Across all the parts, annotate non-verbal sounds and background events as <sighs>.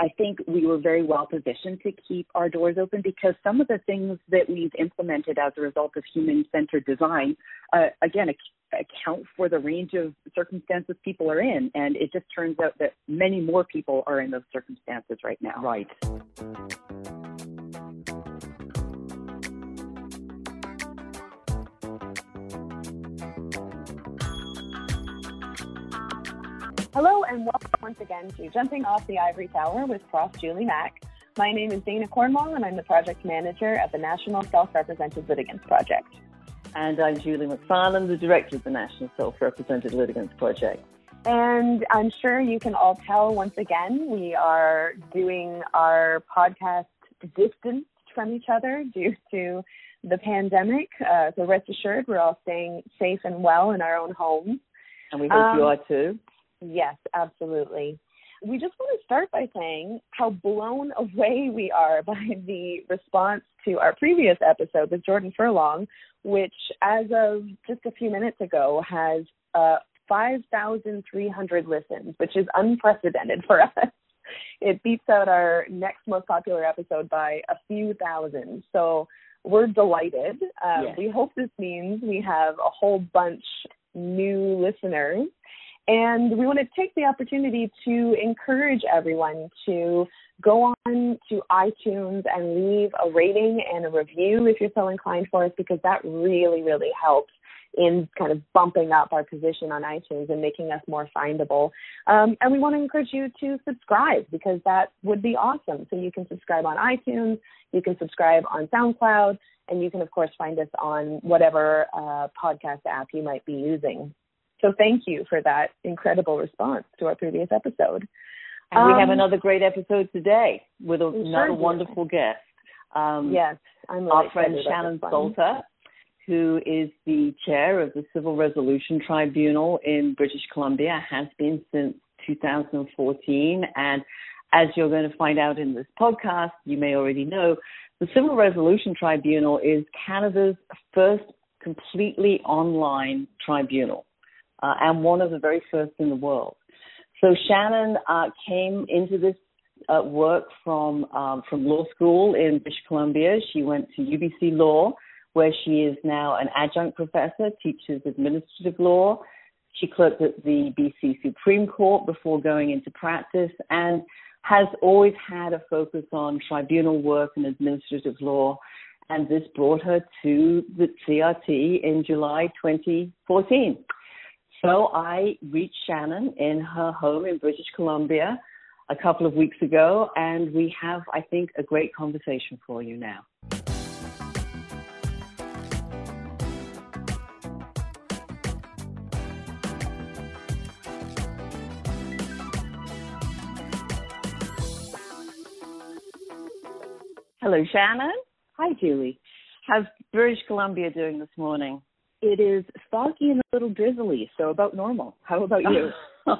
I think we were very well positioned to keep our doors open because some of the things that we've implemented as a result of human centered design, uh, again, ac- account for the range of circumstances people are in. And it just turns out that many more people are in those circumstances right now. Right. Hello and welcome once again to Jumping Off the Ivory Tower with Prof. Julie Mack. My name is Dana Cornwall and I'm the project manager at the National Self-Represented Litigants Project. And I'm Julie Macfarlane, the director of the National Self-Represented Litigants Project. And I'm sure you can all tell once again, we are doing our podcast distanced from each other due to the pandemic. Uh, so rest assured, we're all staying safe and well in our own homes. And we hope um, you are too. Yes, absolutely. We just want to start by saying how blown away we are <laughs> by the response to our previous episode with Jordan Furlong, which, as of just a few minutes ago, has uh, 5,300 listens, which is unprecedented for <laughs> us. It beats out our next most popular episode by a few thousand. So we're delighted. Uh, yes. We hope this means we have a whole bunch new listeners and we want to take the opportunity to encourage everyone to go on to iTunes and leave a rating and a review if you're so inclined for us, because that really, really helps in kind of bumping up our position on iTunes and making us more findable. Um, and we want to encourage you to subscribe because that would be awesome. So you can subscribe on iTunes, you can subscribe on SoundCloud, and you can, of course, find us on whatever uh, podcast app you might be using. So thank you for that incredible response to our previous episode. And um, we have um, another great episode today with another sure wonderful guest. Um, yes, I'm really our friend Shannon Salter, who is the chair of the Civil Resolution Tribunal in British Columbia, has been since 2014. And as you're going to find out in this podcast, you may already know, the Civil Resolution Tribunal is Canada's first completely online tribunal uh, and one of the very first in the world. So Shannon uh, came into this uh, work from um, from law school in British Columbia. She went to UBC Law, where she is now an adjunct professor, teaches administrative law. She clerked at the BC Supreme Court before going into practice, and has always had a focus on tribunal work and administrative law. And this brought her to the CRT in July 2014. So I reached Shannon in her home in British Columbia a couple of weeks ago, and we have, I think, a great conversation for you now. Hello, Shannon. Hi, Julie. How's British Columbia doing this morning? It is foggy and a little drizzly, so about normal. How about you? <laughs>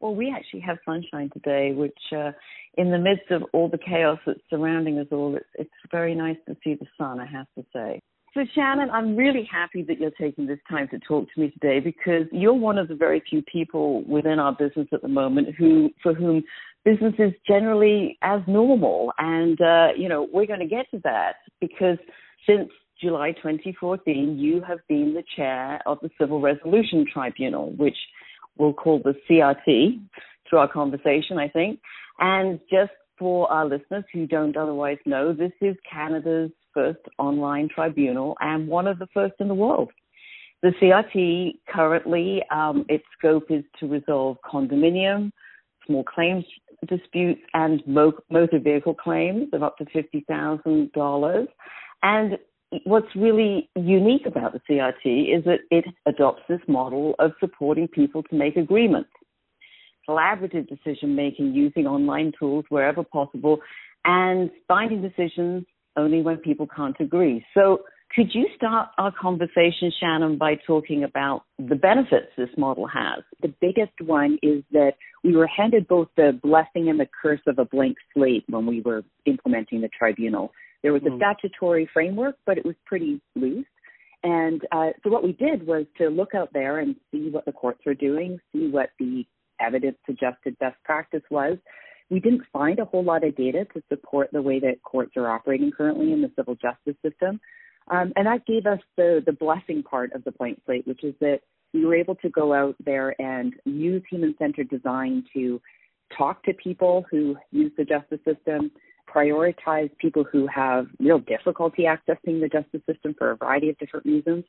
well, we actually have sunshine today, which, uh, in the midst of all the chaos that's surrounding us all, it's, it's very nice to see the sun, I have to say. So, Shannon, I'm really happy that you're taking this time to talk to me today because you're one of the very few people within our business at the moment who, for whom business is generally as normal. And, uh, you know, we're going to get to that because since July 2014, you have been the chair of the Civil Resolution Tribunal, which we'll call the CRT through our conversation, I think. And just for our listeners who don't otherwise know, this is Canada's first online tribunal and one of the first in the world. The CRT currently, um, its scope is to resolve condominium, small claims disputes, and mo- motor vehicle claims of up to $50,000. And what's really unique about the CRT is that it adopts this model of supporting people to make agreements, collaborative decision making using online tools wherever possible, and binding decisions only when people can't agree. So, could you start our conversation, Shannon, by talking about the benefits this model has? The biggest one is that we were handed both the blessing and the curse of a blank slate when we were implementing the tribunal. There was a mm. statutory framework, but it was pretty loose. And uh, so what we did was to look out there and see what the courts were doing, see what the evidence suggested best practice was, we didn't find a whole lot of data to support the way that courts are operating currently in the civil justice system. Um, and that gave us the, the blessing part of the blank slate, which is that we were able to go out there and use human centered design to talk to people who use the justice system, prioritize people who have real difficulty accessing the justice system for a variety of different reasons,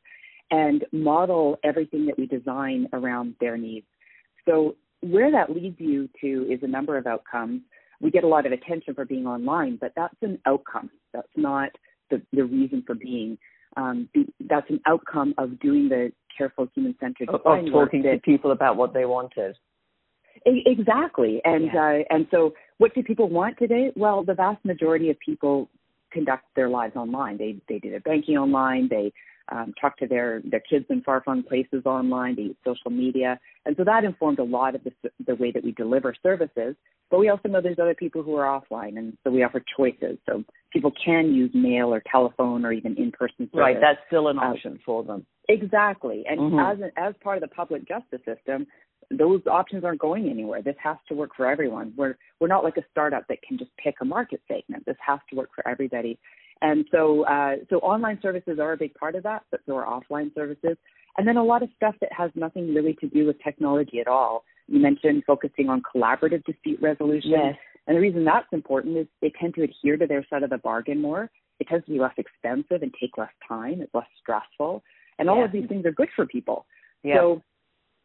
and model everything that we design around their needs. So, where that leads you to is a number of outcomes. We get a lot of attention for being online, but that's an outcome. That's not the, the reason for being. Um, the, that's an outcome of doing the careful human centered of, of talking to people about what they wanted. Exactly, and yeah. uh, and so what do people want today? Well, the vast majority of people conduct their lives online. They they do their banking online. They um, talk to their their kids in far flung places online. They use social media, and so that informed a lot of the the way that we deliver services. But we also know there's other people who are offline, and so we offer choices. So people can use mail or telephone or even in person. Right, that's still an uh, option uh, for them. Exactly, and mm-hmm. as an, as part of the public justice system, those options aren't going anywhere. This has to work for everyone. We're we're not like a startup that can just pick a market segment. This has to work for everybody. And so uh, so online services are a big part of that, but so are offline services. And then a lot of stuff that has nothing really to do with technology at all. You mentioned focusing on collaborative dispute resolution. Yes. And the reason that's important is they tend to adhere to their side of the bargain more. It tends to be less expensive and take less time. It's less stressful. And all yeah. of these things are good for people. Yeah. So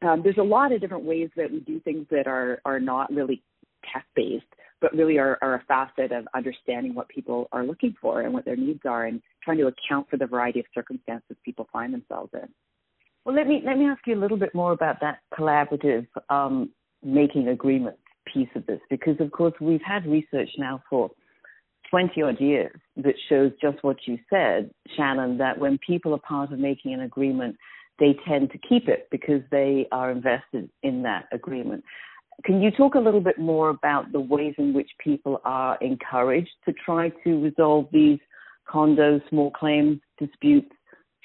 um, there's a lot of different ways that we do things that are are not really tech based, but really are, are a facet of understanding what people are looking for and what their needs are, and trying to account for the variety of circumstances people find themselves in. Well, let me let me ask you a little bit more about that collaborative um, making agreements piece of this, because of course we've had research now for 20 odd years that shows just what you said, Shannon, that when people are part of making an agreement, they tend to keep it because they are invested in that agreement. Can you talk a little bit more about the ways in which people are encouraged to try to resolve these condo small claims disputes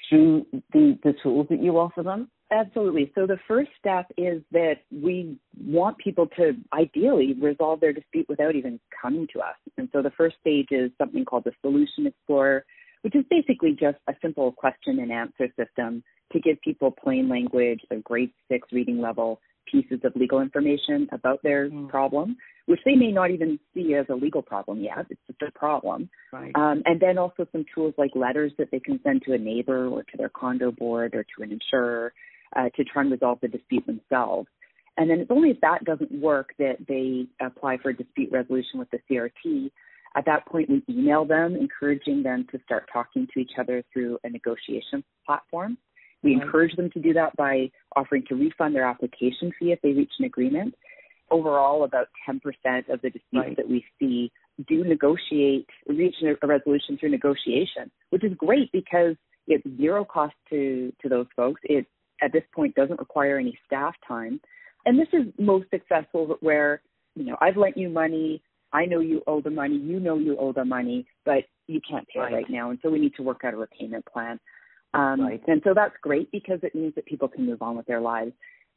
through the, the tools that you offer them? Absolutely. So the first step is that we want people to ideally resolve their dispute without even coming to us. And so the first stage is something called the Solution Explorer, which is basically just a simple question and answer system to give people plain language, a grade six reading level pieces of legal information about their mm. problem, which they may not even see as a legal problem yet. It's just a problem. Right. Um, and then also some tools like letters that they can send to a neighbor or to their condo board or to an insurer uh, to try and resolve the dispute themselves. And then it's only if that doesn't work that they apply for a dispute resolution with the CRT. At that point, we email them, encouraging them to start talking to each other through a negotiation platform. We mm-hmm. encourage them to do that by offering to refund their application fee if they reach an agreement. Overall, about 10% of the disputes right. that we see do negotiate, reach a resolution through negotiation, which is great because it's zero cost to, to those folks. It, at this point, doesn't require any staff time. And this is most successful where, you know, I've lent you money, I know you owe the money, you know you owe the money, but you can't pay right. right now, and so we need to work out a repayment plan. Um, right. And so that's great because it means that people can move on with their lives.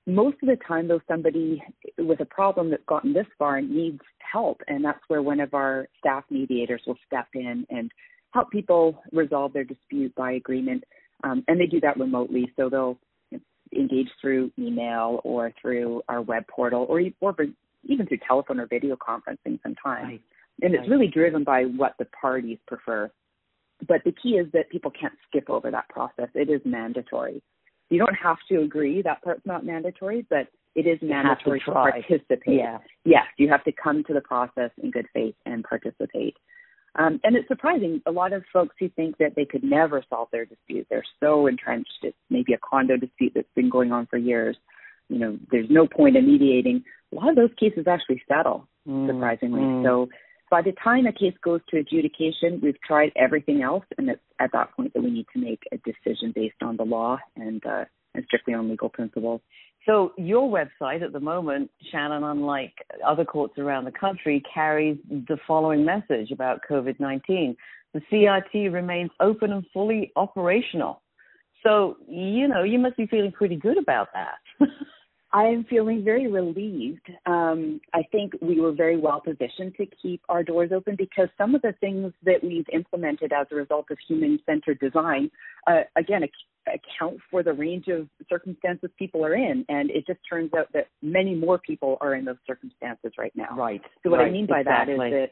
Most of the time, though, somebody with a problem that's gotten this far needs help, and that's where one of our staff mediators will step in and help people resolve their dispute by agreement. Um, and they do that remotely, so they'll engage through email or through our web portal or, or even through telephone or video conferencing sometimes. Right. And it's right. really driven by what the parties prefer but the key is that people can't skip over that process. It is mandatory. You don't have to agree. That part's not mandatory, but it is mandatory to, to, participate. Yeah. Yes, you have to come to the process in good faith and participate. Um, and it's surprising. A lot of folks who think that they could never solve their dispute, they're so entrenched. It's maybe a condo dispute that's been going on for years. You know, there's no point in mediating. A lot of those cases actually settle, mm. surprisingly. Mm. So by the time a case goes to adjudication, we've tried everything else, and it's at that point that we need to make a decision based on the law and, uh, and strictly on legal principles. So your website at the moment, Shannon, unlike other courts around the country, carries the following message about COVID-19. The CRT remains open and fully operational. So, you know, you must be feeling pretty good about that. <laughs> I am feeling very relieved. Um, I think we were very well positioned to keep our doors open because some of the things that we've implemented as a result of human centered design, uh, again, ac- account for the range of circumstances people are in. And it just turns out that many more people are in those circumstances right now. Right. So, what right. I mean by exactly. that is that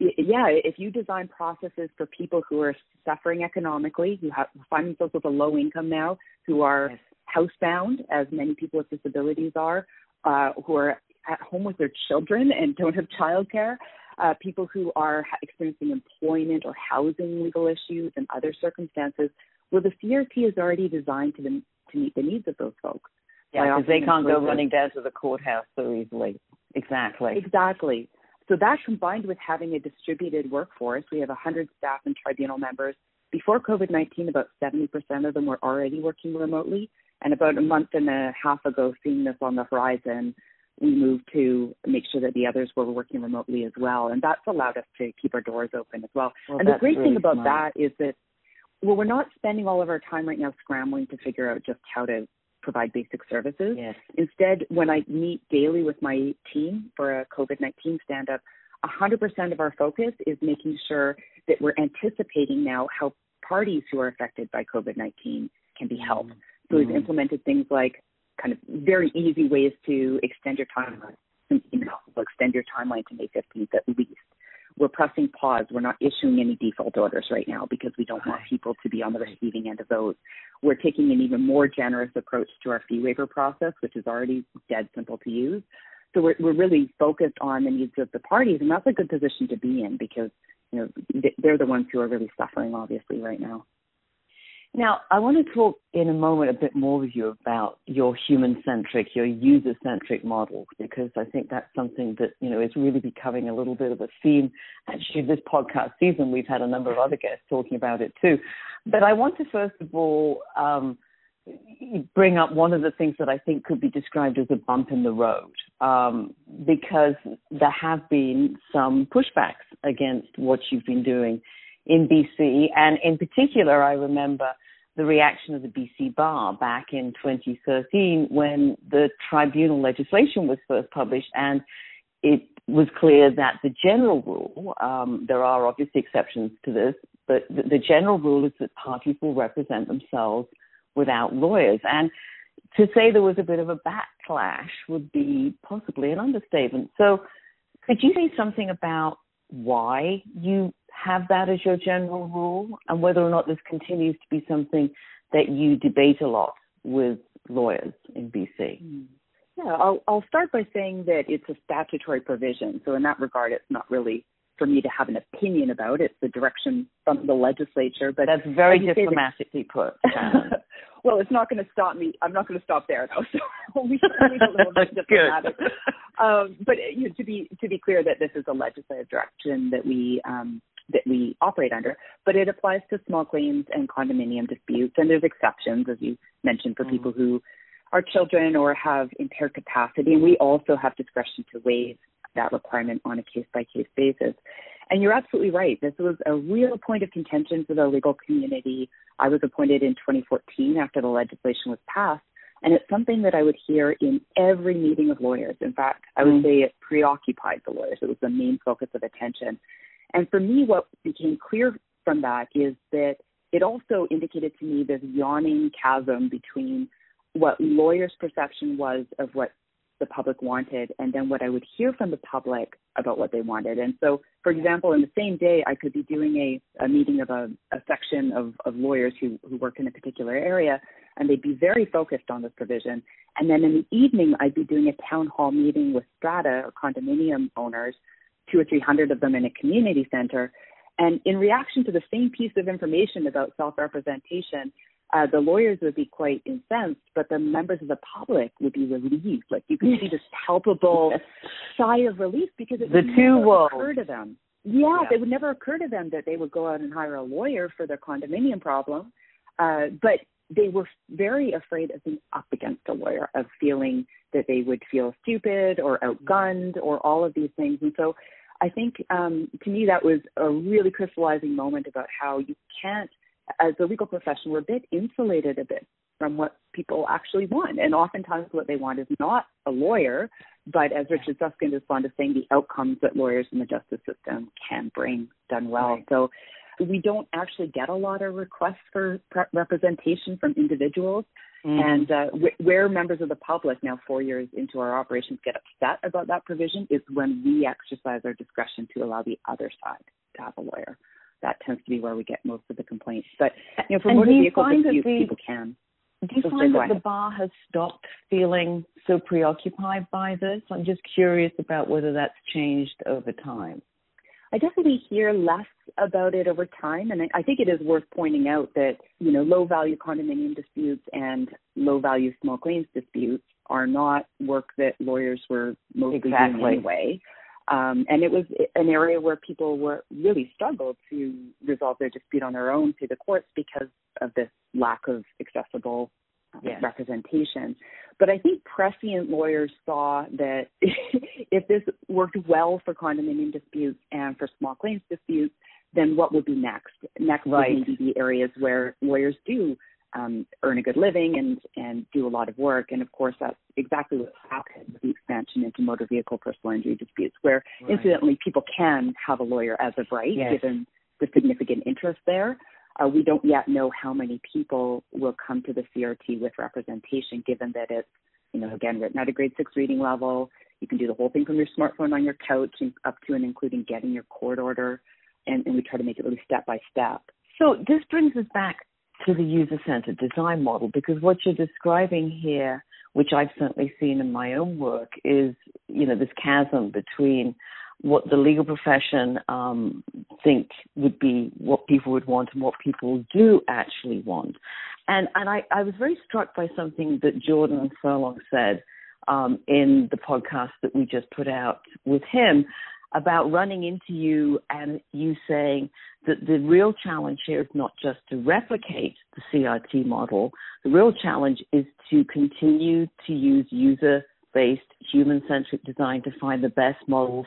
yeah, if you design processes for people who are suffering economically, who have find themselves with a low income now, who are yes housebound, as many people with disabilities are, uh, who are at home with their children and don't have childcare, uh, people who are experiencing employment or housing legal issues and other circumstances. Well, the CRT is already designed to, to meet the needs of those folks. Yeah, because they can't go running down to the courthouse so easily. Exactly. Exactly. So that combined with having a distributed workforce, we have 100 staff and tribunal members. Before COVID 19, about 70% of them were already working remotely. And about a month and a half ago, seeing this on the horizon, we moved to make sure that the others were working remotely as well. And that's allowed us to keep our doors open as well. well and the great really thing about smart. that is that, well, we're not spending all of our time right now scrambling to figure out just how to provide basic services. Yes. Instead, when I meet daily with my team for a COVID 19 stand up, 100% of our focus is making sure that we're anticipating now how parties who are affected by COVID 19 can be helped. Mm-hmm. So we've mm-hmm. implemented things like kind of very easy ways to extend your timeline. You know, we'll extend your timeline to May 15th at least. We're pressing pause. We're not issuing any default orders right now because we don't want people to be on the receiving end of those. We're taking an even more generous approach to our fee waiver process, which is already dead simple to use. So we're, we're really focused on the needs of the parties, and that's a good position to be in because you know they're the ones who are really suffering, obviously, right now. Now, I want to talk in a moment a bit more with you about your human centric, your user centric model, because I think that's something that, you know, is really becoming a little bit of a theme. Actually, this podcast season, we've had a number of other guests talking about it too. But I want to first of all um, bring up one of the things that I think could be described as a bump in the road, um, because there have been some pushbacks against what you've been doing in BC. And in particular, I remember the reaction of the BC Bar back in 2013 when the tribunal legislation was first published and it was clear that the general rule, um, there are obviously exceptions to this, but the, the general rule is that parties will represent themselves without lawyers. And to say there was a bit of a backlash would be possibly an understatement. So, could you say something about why you have that as your general rule and whether or not this continues to be something that you debate a lot with lawyers in BC? Yeah, I'll, I'll start by saying that it's a statutory provision. So, in that regard, it's not really for me to have an opinion about. It's the direction from the legislature. But that's very diplomatically put. <laughs> well, it's not going to stop me. I'm not going to stop there, though. <laughs> So we'll leave, a little bit diplomatic. um, but you know, to be to be clear, that this is a legislative direction that we um, that we operate under, but it applies to small claims and condominium disputes, and there's exceptions, as you mentioned, for mm. people who are children or have impaired capacity, and we also have discretion to waive that requirement on a case by case basis. And you're absolutely right. This was a real point of contention for the legal community. I was appointed in 2014 after the legislation was passed. And it's something that I would hear in every meeting of lawyers. In fact, I would mm. say it preoccupied the lawyers. It was the main focus of attention. And for me, what became clear from that is that it also indicated to me this yawning chasm between what lawyers' perception was of what the public wanted and then what I would hear from the public about what they wanted. And so, for example, in the same day, I could be doing a, a meeting of a, a section of, of lawyers who, who work in a particular area, and they'd be very focused on this provision. And then in the evening, I'd be doing a town hall meeting with strata or condominium owners, two or three hundred of them in a community center. And in reaction to the same piece of information about self representation, uh, the lawyers would be quite incensed, but the members of the public would be relieved. Like you could see this <laughs> palpable sigh of relief because it the would two never worlds. occur to them. Yeah, yeah, it would never occur to them that they would go out and hire a lawyer for their condominium problem. Uh, but they were very afraid of being up against a lawyer, of feeling that they would feel stupid or outgunned or all of these things. And so I think um, to me that was a really crystallizing moment about how you can't as a legal profession, we're a bit insulated a bit from what people actually want. And oftentimes, what they want is not a lawyer, but as Richard Susskind is fond of saying, the outcomes that lawyers in the justice system can bring done well. Right. So we don't actually get a lot of requests for representation from individuals. Mm. And uh, where members of the public, now four years into our operations, get upset about that provision is when we exercise our discretion to allow the other side to have a lawyer. That tends to be where we get most of the complaints. But you know, for and motor vehicle disputes, the, people can. Do you find that the bar has stopped feeling so preoccupied by this? I'm just curious about whether that's changed over time. I definitely hear less about it over time, and I think it is worth pointing out that you know low value condominium disputes and low value small claims disputes are not work that lawyers were mostly exactly. doing anyway. Um, and it was an area where people were really struggled to resolve their dispute on their own through the courts because of this lack of accessible yes. representation. But I think prescient lawyers saw that <laughs> if this worked well for condominium disputes and for small claims disputes, then what would be next? Next right. would maybe be areas where lawyers do um, earn a good living and and do a lot of work. And of course, that's exactly what happened with the expansion into motor vehicle personal injury disputes, where right. incidentally people can have a lawyer as of right, yes. given the significant interest there. Uh, we don't yet know how many people will come to the CRT with representation, given that it's, you know, again, written at a grade six reading level. You can do the whole thing from your smartphone on your couch and up to and including getting your court order. And, and we try to make it really step by step. So this brings us back to the user centered design model because what you're describing here, which I've certainly seen in my own work, is, you know, this chasm between what the legal profession um, think would be what people would want and what people do actually want. And and I, I was very struck by something that Jordan Furlong said um, in the podcast that we just put out with him about running into you and you saying that the real challenge here is not just to replicate the CRT model. The real challenge is to continue to use user based human centric design to find the best models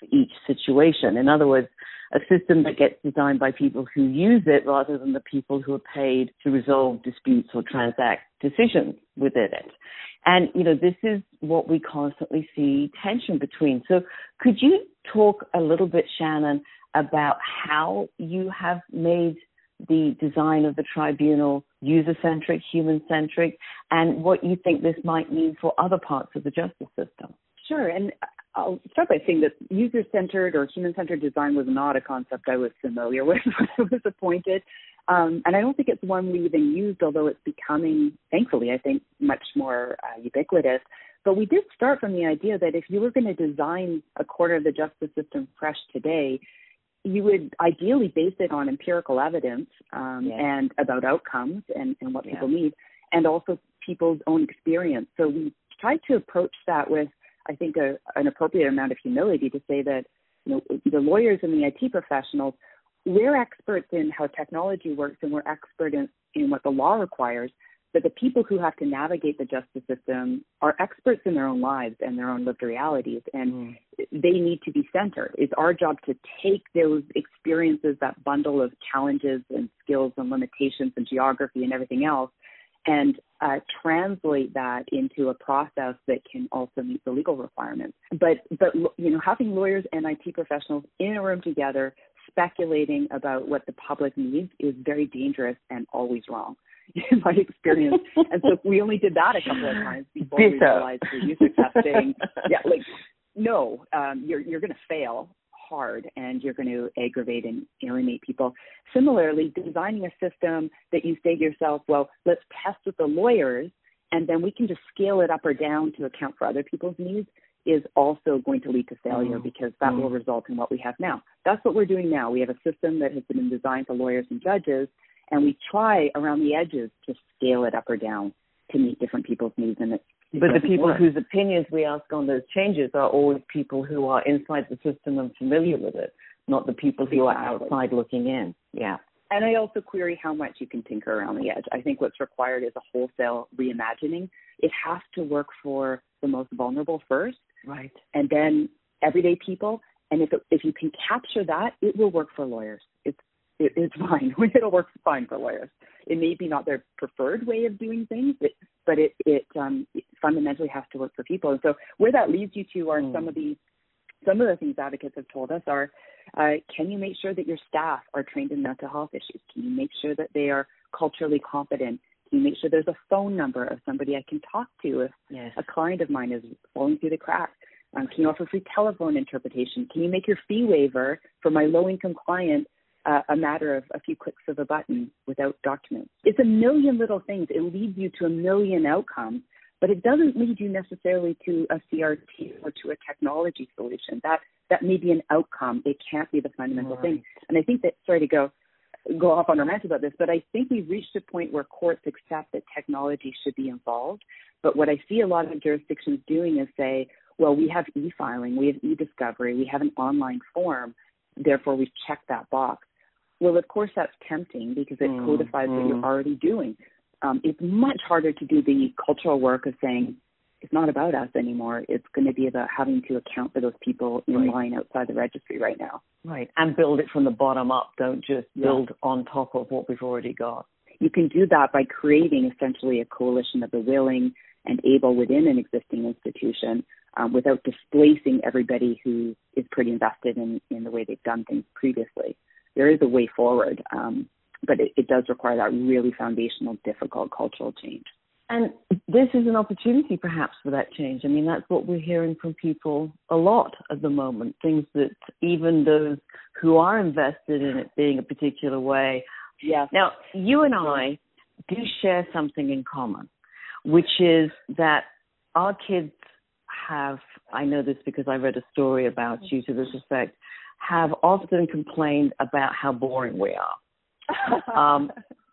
for each situation. In other words, a system that gets designed by people who use it rather than the people who are paid to resolve disputes or transact decisions within it. And, you know, this is what we constantly see tension between. So could you talk a little bit, Shannon, about how you have made the design of the tribunal user centric, human centric, and what you think this might mean for other parts of the justice system? Sure. And I'll start by saying that user centered or human centered design was not a concept I was familiar <laughs> with when I was appointed. Um, and I don't think it's one we even used, although it's becoming, thankfully, I think, much more uh, ubiquitous. But we did start from the idea that if you were going to design a quarter of the justice system fresh today, you would ideally base it on empirical evidence um, yeah. and about outcomes and, and what yeah. people need, and also people's own experience. So we tried to approach that with I think, a, an appropriate amount of humility to say that you know, the lawyers and the IT professionals, we're experts in how technology works and we're expert in, in what the law requires. But the people who have to navigate the justice system are experts in their own lives and their own lived realities, and mm. they need to be centered. It's our job to take those experiences, that bundle of challenges and skills and limitations and geography and everything else, and uh, translate that into a process that can also meet the legal requirements. But but you know, having lawyers and IT professionals in a room together speculating about what the public needs is very dangerous and always wrong in my experience. <laughs> and so we only did that a couple of times before we realized the user testing. Yeah, like no, um, you're you're going to fail hard and you're going to aggravate and alienate people. Similarly, designing a system that you say to yourself, well, let's test with the lawyers and then we can just scale it up or down to account for other people's needs is also going to lead to failure mm because that mm will result in what we have now. That's what we're doing now. We have a system that has been designed for lawyers and judges, and we try around the edges to scale it up or down to meet different people's needs, and it's but the people whose opinions we ask on those changes are always people who are inside the system and familiar with it, not the people who are outside looking in. Yeah. And I also query how much you can tinker around the edge. I think what's required is a wholesale reimagining. It has to work for the most vulnerable first, right, and then everyday people. And if it, if you can capture that, it will work for lawyers. It's it, it's <laughs> fine. <laughs> It'll work fine for lawyers. It may be not their preferred way of doing things, but, but it it, um, it fundamentally has to work for people. And so where that leads you to are mm. some of the some of the things advocates have told us are uh, can you make sure that your staff are trained in mental health issues? Can you make sure that they are culturally competent? Can you make sure there's a phone number of somebody I can talk to if yes. a client of mine is falling through the cracks? Um, can you offer free telephone interpretation? Can you make your fee waiver for my low income client uh, a matter of a few clicks of a button without documents? It's a million little things. It leads you to a million outcomes, but it doesn't lead you necessarily to a CRT or to a technology solution. That that may be an outcome. It can't be the fundamental right. thing. And I think that sorry to go go off on a rant about this, but I think we've reached a point where courts accept that technology should be involved. But what I see a lot of jurisdictions doing is say, well, we have e-filing, we have e-discovery, we have an online form, therefore we check that box. Well, of course, that's tempting because it mm, codifies mm. what you're already doing. Um, it's much harder to do the cultural work of saying, it's not about us anymore. It's going to be about having to account for those people in right. line outside the registry right now. Right. And build it from the bottom up. Don't just build yeah. on top of what we've already got. You can do that by creating essentially a coalition of the willing and able within an existing institution um, without displacing everybody who is pretty invested in, in the way they've done things previously. There is a way forward, um, but it, it does require that really foundational, difficult cultural change. And this is an opportunity perhaps for that change. I mean, that's what we're hearing from people a lot at the moment. Things that even those who are invested in it being a particular way. Yes. Now, you and I do share something in common, which is that our kids have, I know this because I read a story about you to this effect, have often complained about how boring we are. <laughs> um,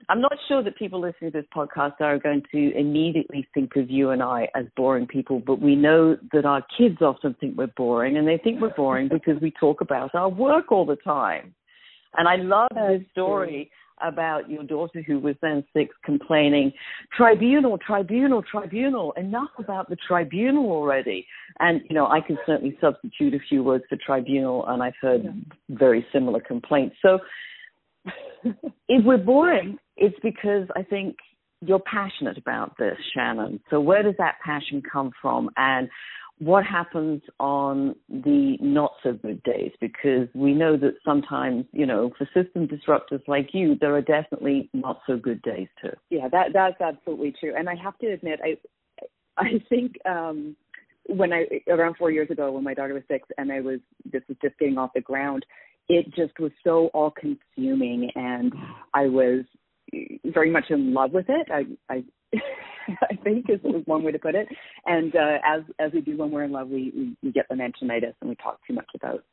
I'm not sure that people listening to this podcast are going to immediately think of you and I as boring people, but we know that our kids often think we're boring, and they think we're boring because we talk about our work all the time. And I love this story about your daughter who was then six complaining, tribunal, tribunal, tribunal, enough about the tribunal already. And, you know, I can certainly substitute a few words for tribunal, and I've heard yeah. very similar complaints. So <laughs> if we're boring, it's because I think you're passionate about this, Shannon. So where does that passion come from? And what happens on the not so good days? Because we know that sometimes, you know, for system disruptors like you, there are definitely not so good days too. Yeah, that that's absolutely true. And I have to admit, I I think um when I around four years ago when my daughter was six and I was this was just getting off the ground, it just was so all consuming and I was very much in love with it. I I <laughs> I think is is one way to put it. And uh, as as we do when we're in love, we, we we get the mentionnitis and we talk too much about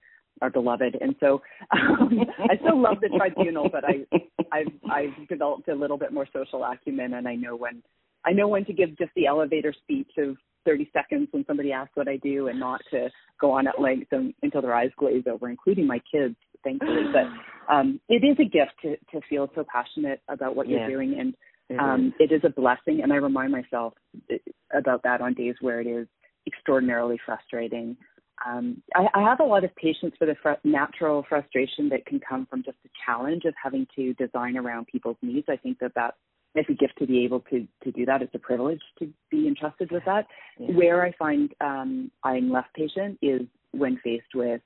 our beloved. And so um, <laughs> I still love the tribunal, but I I've I've developed a little bit more social acumen, and I know when I know when to give just the elevator speech of 30 seconds when somebody asks what I do, and not to go on at length and, until their eyes glaze over, including my kids, thankfully. But <sighs> um, it is a gift to to feel so passionate about what you're doing and um, it is a blessing, and I remind myself about that on days where it is extraordinarily frustrating. Um, I, I have a lot of patience for the fr- natural frustration that can come from just the challenge of having to design around people's needs. I think that that is a gift to be able to to do that. It's a privilege to be entrusted with that. Yeah. Where I find um, I'm less patient is when faced with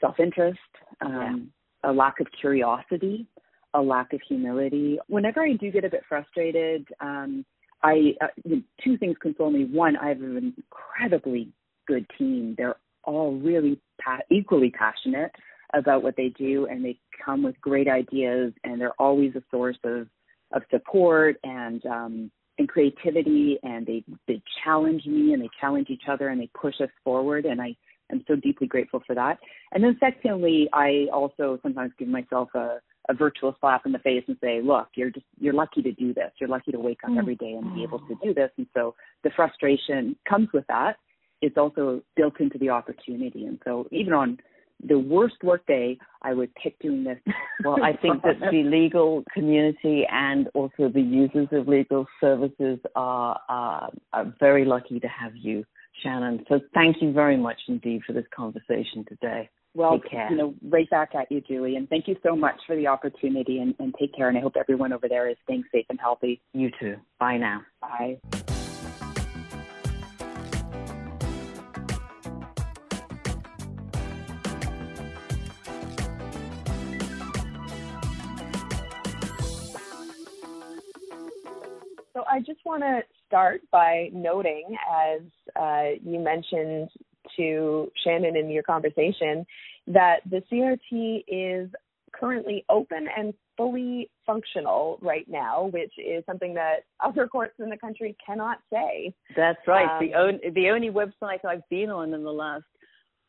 self-interest, um, yeah. a lack of curiosity, a lack of humility. Whenever I do get a bit frustrated, um, I uh, two things console me. One, I have an incredibly good team. They're all really pa- equally passionate about what they do, and they come with great ideas, and they're always a source of of support and um, and creativity. And they they challenge me, and they challenge each other, and they push us forward. And I am so deeply grateful for that. And then secondly, I also sometimes give myself a a virtual slap in the face and say, look, you're just you're lucky to do this. You're lucky to wake up mm. every day and be able to do this. And so the frustration comes with that. It's also built into the opportunity. And so even on the worst work day, I would pick doing this. <laughs> Well, I think that the legal community and also the users of legal services are, are, are very lucky to have you, Shannon. So thank you very much indeed for this conversation today. Well, you know, right back at you, Julie. And thank you so much for the opportunity and, and take care. And I hope everyone over there is staying safe and healthy. You too. Bye now. Bye. So I just want to start by noting, as uh, you mentioned to Shannon in your conversation, that the CRT is currently open and fully functional right now, which is something that other courts in the country cannot say. That's right. Um, the, only, the only website I've been on in the last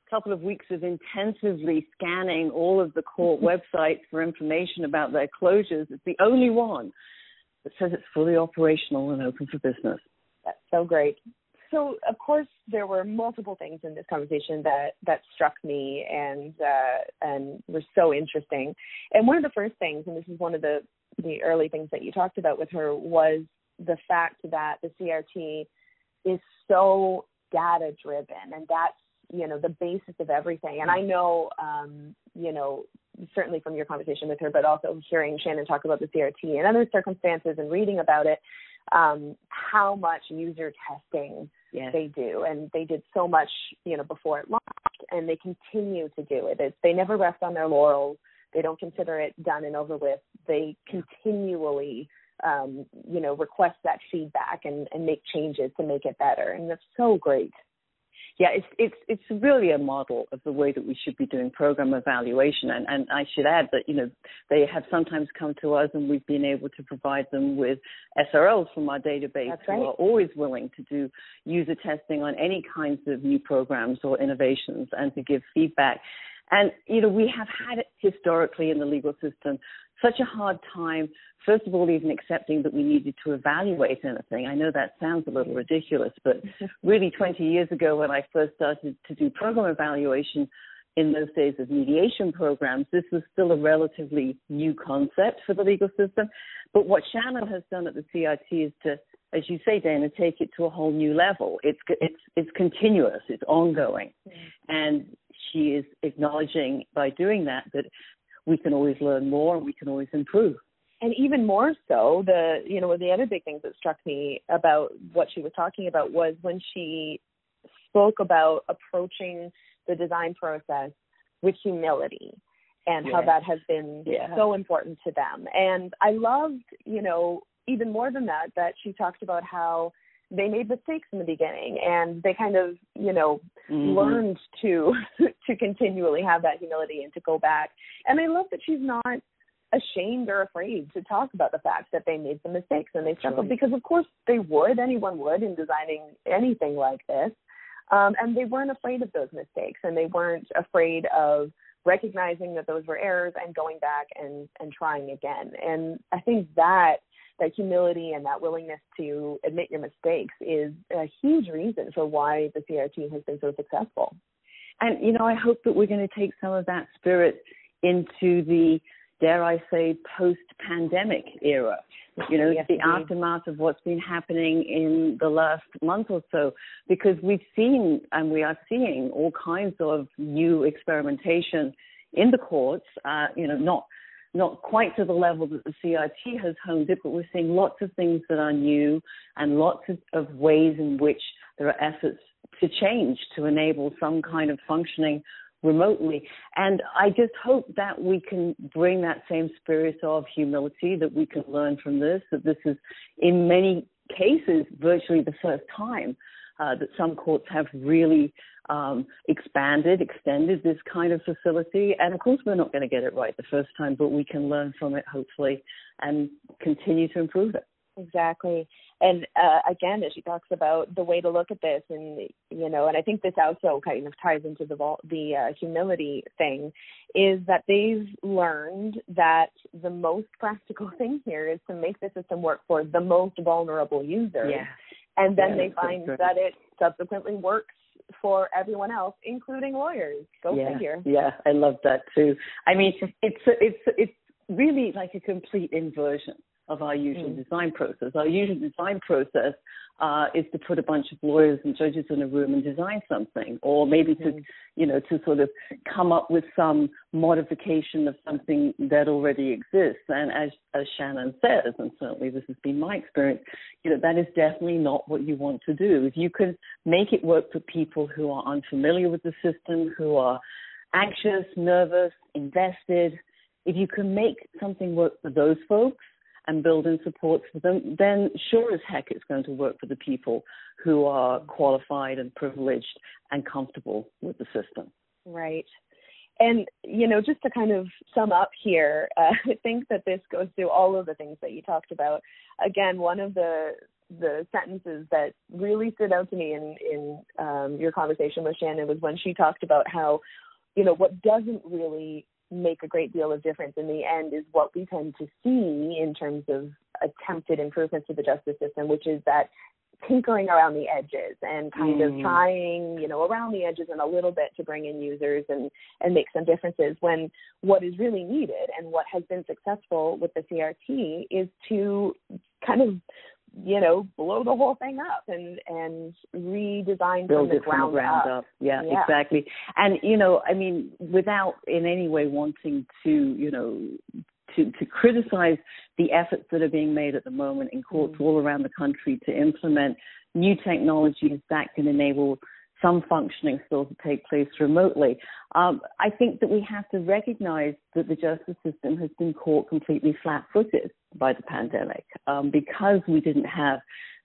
couple of weeks of intensively scanning all of the court <laughs> websites for information about their closures. It's the only one that says it's fully operational and open for business. That's so great. So, of course, there were multiple things in this conversation that that struck me and uh, and were so interesting. And one of the first things, and this is one of the the early things that you talked about with her, was the fact that the CRT is so data driven, and that's you know the basis of everything. And I know, um, you know, certainly from your conversation with her, but also hearing Shannon talk about the CRT and other circumstances and reading about it, um, how much user testing yes. they do. And they did so much, you know, before it launched and they continue to do it. It's, they never rest on their laurels. They don't consider it done and over with. They continually um, you know, request that feedback and, and make changes to make it better. And that's so great yeah, it's it's it's really a model of the way that we should be doing program evaluation. And and I should add that you know they have sometimes come to us and we've been able to provide them with SRLs from our database That's right. who are always willing to do user testing on any kinds of new programs or innovations and to give feedback. And you know we have had historically in the legal system such a hard time, first of all, even accepting that we needed to evaluate anything. I know that sounds a little ridiculous, but <laughs> really 20 years ago when I first started to do program evaluation, in those days of mediation programs, this was still a relatively new concept for the legal system. But what Shannon has done at the CRT is to, as you say, Dana, take it to a whole new level. It's it's it's continuous, it's ongoing, mm-hmm. and she is acknowledging by doing that that we can always learn more and we can always improve. And even more so, the you know the other big things that struck me about what she was talking about was when she spoke about approaching the design process with humility and how that has been yeah. so important to them. And I loved, you know, even more than that, that she talked about how they made mistakes in the beginning and they kind of you know mm-hmm. learned to <laughs> to continually have that humility and to go back. And i love that she's not ashamed or afraid to talk about the fact that they made some mistakes and they struggled because of course they would anyone would in designing anything like this. Um, and they weren't afraid of those mistakes and they weren't afraid of recognizing that those were errors and going back and and trying again. And i think that that humility and that willingness to admit your mistakes is a huge reason for why the CRT has been so successful. And, you know, I hope that we're going to take some of that spirit into the, dare I say, post pandemic era. You know, yes, the indeed. aftermath of what's been happening in the last month or so, because we've seen and we are seeing all kinds of new experimentation in the courts, uh, you know, not not quite to the level that the CRT has honed it, but we're seeing lots of things that are new and lots of, of ways in which there are efforts to change to enable some kind of functioning remotely. And I just hope that we can bring that same spirit of humility, that we can learn from this, that this is in many cases virtually the first time uh, that some courts have really um, expanded, extended this kind of facility. And of course, we're not going to get it right the first time, but we can learn from it, hopefully, and continue to improve it. Exactly. And uh, again, as she talks about the way to look at this, and you know, and I think this also kind of ties into the the uh, humility thing, is that they've learned that the most practical <laughs> thing here is to make the system work for the most vulnerable users. Yeah. And then yeah, they find that it subsequently works for everyone else, including lawyers. Go yeah, figure. Yeah, I love that too. I mean, it's it's it's really like a complete inversion of our usual mm. design process. Our usual design process uh, is to put a bunch of lawyers and judges in a room and design something, or maybe to, mm. you know, to sort of come up with some modification of something that already exists. And as as Shannon says, and certainly this has been my experience, you know, that is definitely not what you want to do. If you can make it work for people who are unfamiliar with the system, who are anxious, nervous, invested, if you can make something work for those folks and build in supports for them, then sure as heck it's going to work for the people who are qualified and privileged and comfortable with the system. Right. And, you know, just to kind of sum up here, <laughs> uh, I think that this goes through all of the things that you talked about. Again, one of the the sentences that really stood out to me in in um, your conversation with Shannon was when she talked about how, you know, what doesn't really make a great deal of difference in the end is what we tend to see in terms of attempted improvements to the justice system, which is that tinkering around the edges and kind mm. of trying, you know, around the edges and a little bit to bring in users and and make some differences when what is really needed and what has been successful with the CRT is to kind of you know, blow the whole thing up and and redesign Build from the ground, from the ground up. up. Yeah, yeah, exactly. And you know, I mean, without in any way wanting to, you know, to to criticize the efforts that are being made at the moment in courts mm-hmm. all around the country to implement new technologies that can enable some functioning still to take place remotely. Um, I think that we have to recognize that the justice system has been caught completely flat footed by the pandemic um, because we didn't have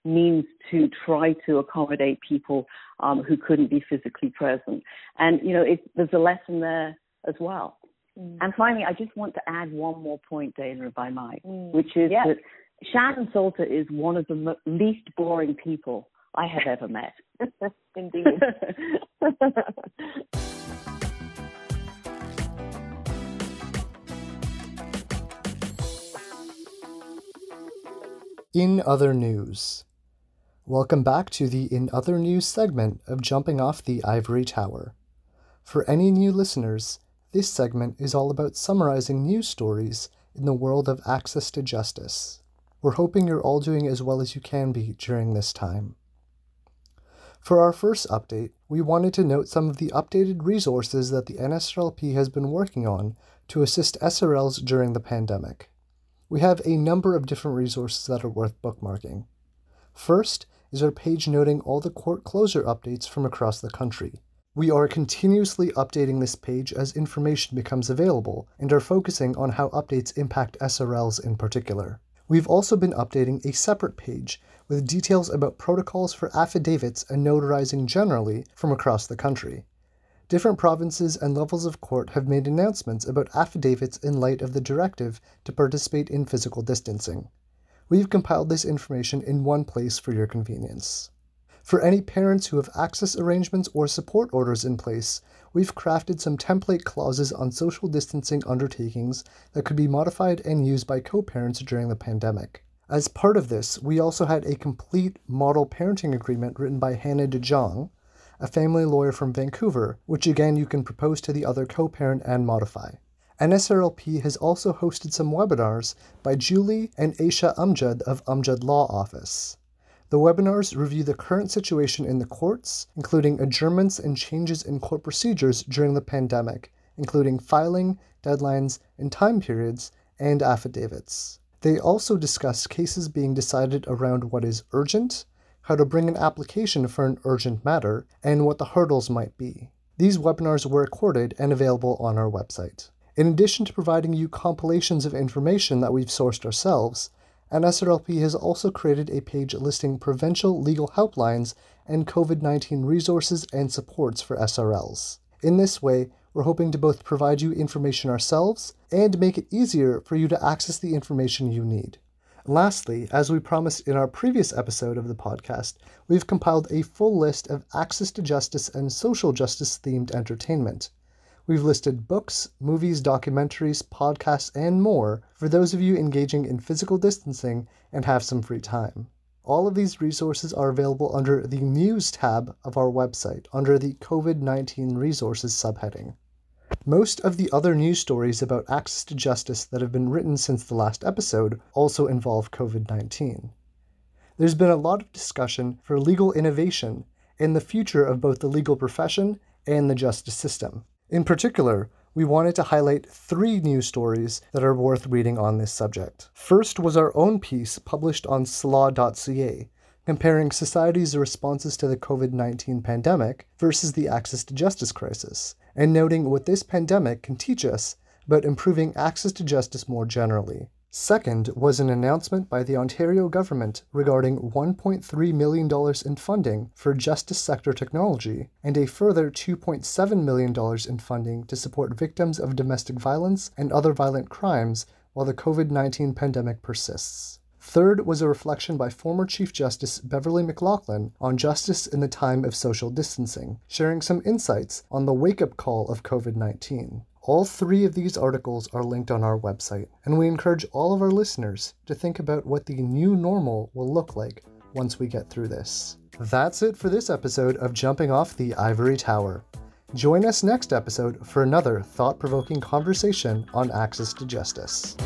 means to try to accommodate people um, who couldn't be physically present. And, you know, it, there's a lesson there as well. Mm. And finally, I just want to add one more point, Dana, if I might, mm. which is yes. that Shannon Salter is one of the mo- least boring people I have ever met. <laughs> Indeed. <laughs> In other news. Welcome back to the In Other News segment of Jumping Off the Ivory Tower. For any new listeners, this segment is all about summarizing news stories in the world of access to justice. We're hoping you're all doing as well as you can be during this time. For our first update, we wanted to note some of the updated resources that the NSRLP has been working on to assist SRLs during the pandemic. We have a number of different resources that are worth bookmarking. First is our page noting all the court closure updates from across the country. We are continuously updating this page as information becomes available and are focusing on how updates impact SRLs in particular. We've also been updating a separate page with details about protocols for affidavits and notarizing generally from across the country. Different provinces and levels of court have made announcements about affidavits in light of the directive to participate in physical distancing. We've compiled this information in one place for your convenience. For any parents who have access arrangements or support orders in place, we've crafted some template clauses on social distancing undertakings that could be modified and used by co parents during the pandemic. As part of this, we also had a complete model parenting agreement written by Hannah DeJong, a family lawyer from Vancouver, which again you can propose to the other co parent and modify. NSRLP has also hosted some webinars by Julie and Aisha Amjad of Amjad Law Office. The webinars review the current situation in the courts, including adjournments and changes in court procedures during the pandemic, including filing, deadlines, and time periods, and affidavits. They also discuss cases being decided around what is urgent, how to bring an application for an urgent matter, and what the hurdles might be. These webinars were recorded and available on our website. In addition to providing you compilations of information that we've sourced ourselves, NSRLP has also created a page listing provincial legal helplines and COVID 19 resources and supports for SRLs. In this way, we're hoping to both provide you information ourselves and make it easier for you to access the information you need. Lastly, as we promised in our previous episode of the podcast, we've compiled a full list of access to justice and social justice themed entertainment. We've listed books, movies, documentaries, podcasts, and more for those of you engaging in physical distancing and have some free time. All of these resources are available under the News tab of our website under the COVID 19 Resources subheading. Most of the other news stories about access to justice that have been written since the last episode also involve COVID 19. There's been a lot of discussion for legal innovation and the future of both the legal profession and the justice system. In particular, we wanted to highlight three news stories that are worth reading on this subject. First was our own piece published on slaw.ca, comparing society's responses to the COVID 19 pandemic versus the access to justice crisis, and noting what this pandemic can teach us about improving access to justice more generally. Second was an announcement by the Ontario government regarding $1.3 million in funding for justice sector technology and a further $2.7 million in funding to support victims of domestic violence and other violent crimes while the COVID 19 pandemic persists. Third was a reflection by former Chief Justice Beverley McLachlin on justice in the time of social distancing, sharing some insights on the wake up call of COVID 19. All three of these articles are linked on our website, and we encourage all of our listeners to think about what the new normal will look like once we get through this. That's it for this episode of Jumping Off the Ivory Tower. Join us next episode for another thought provoking conversation on access to justice.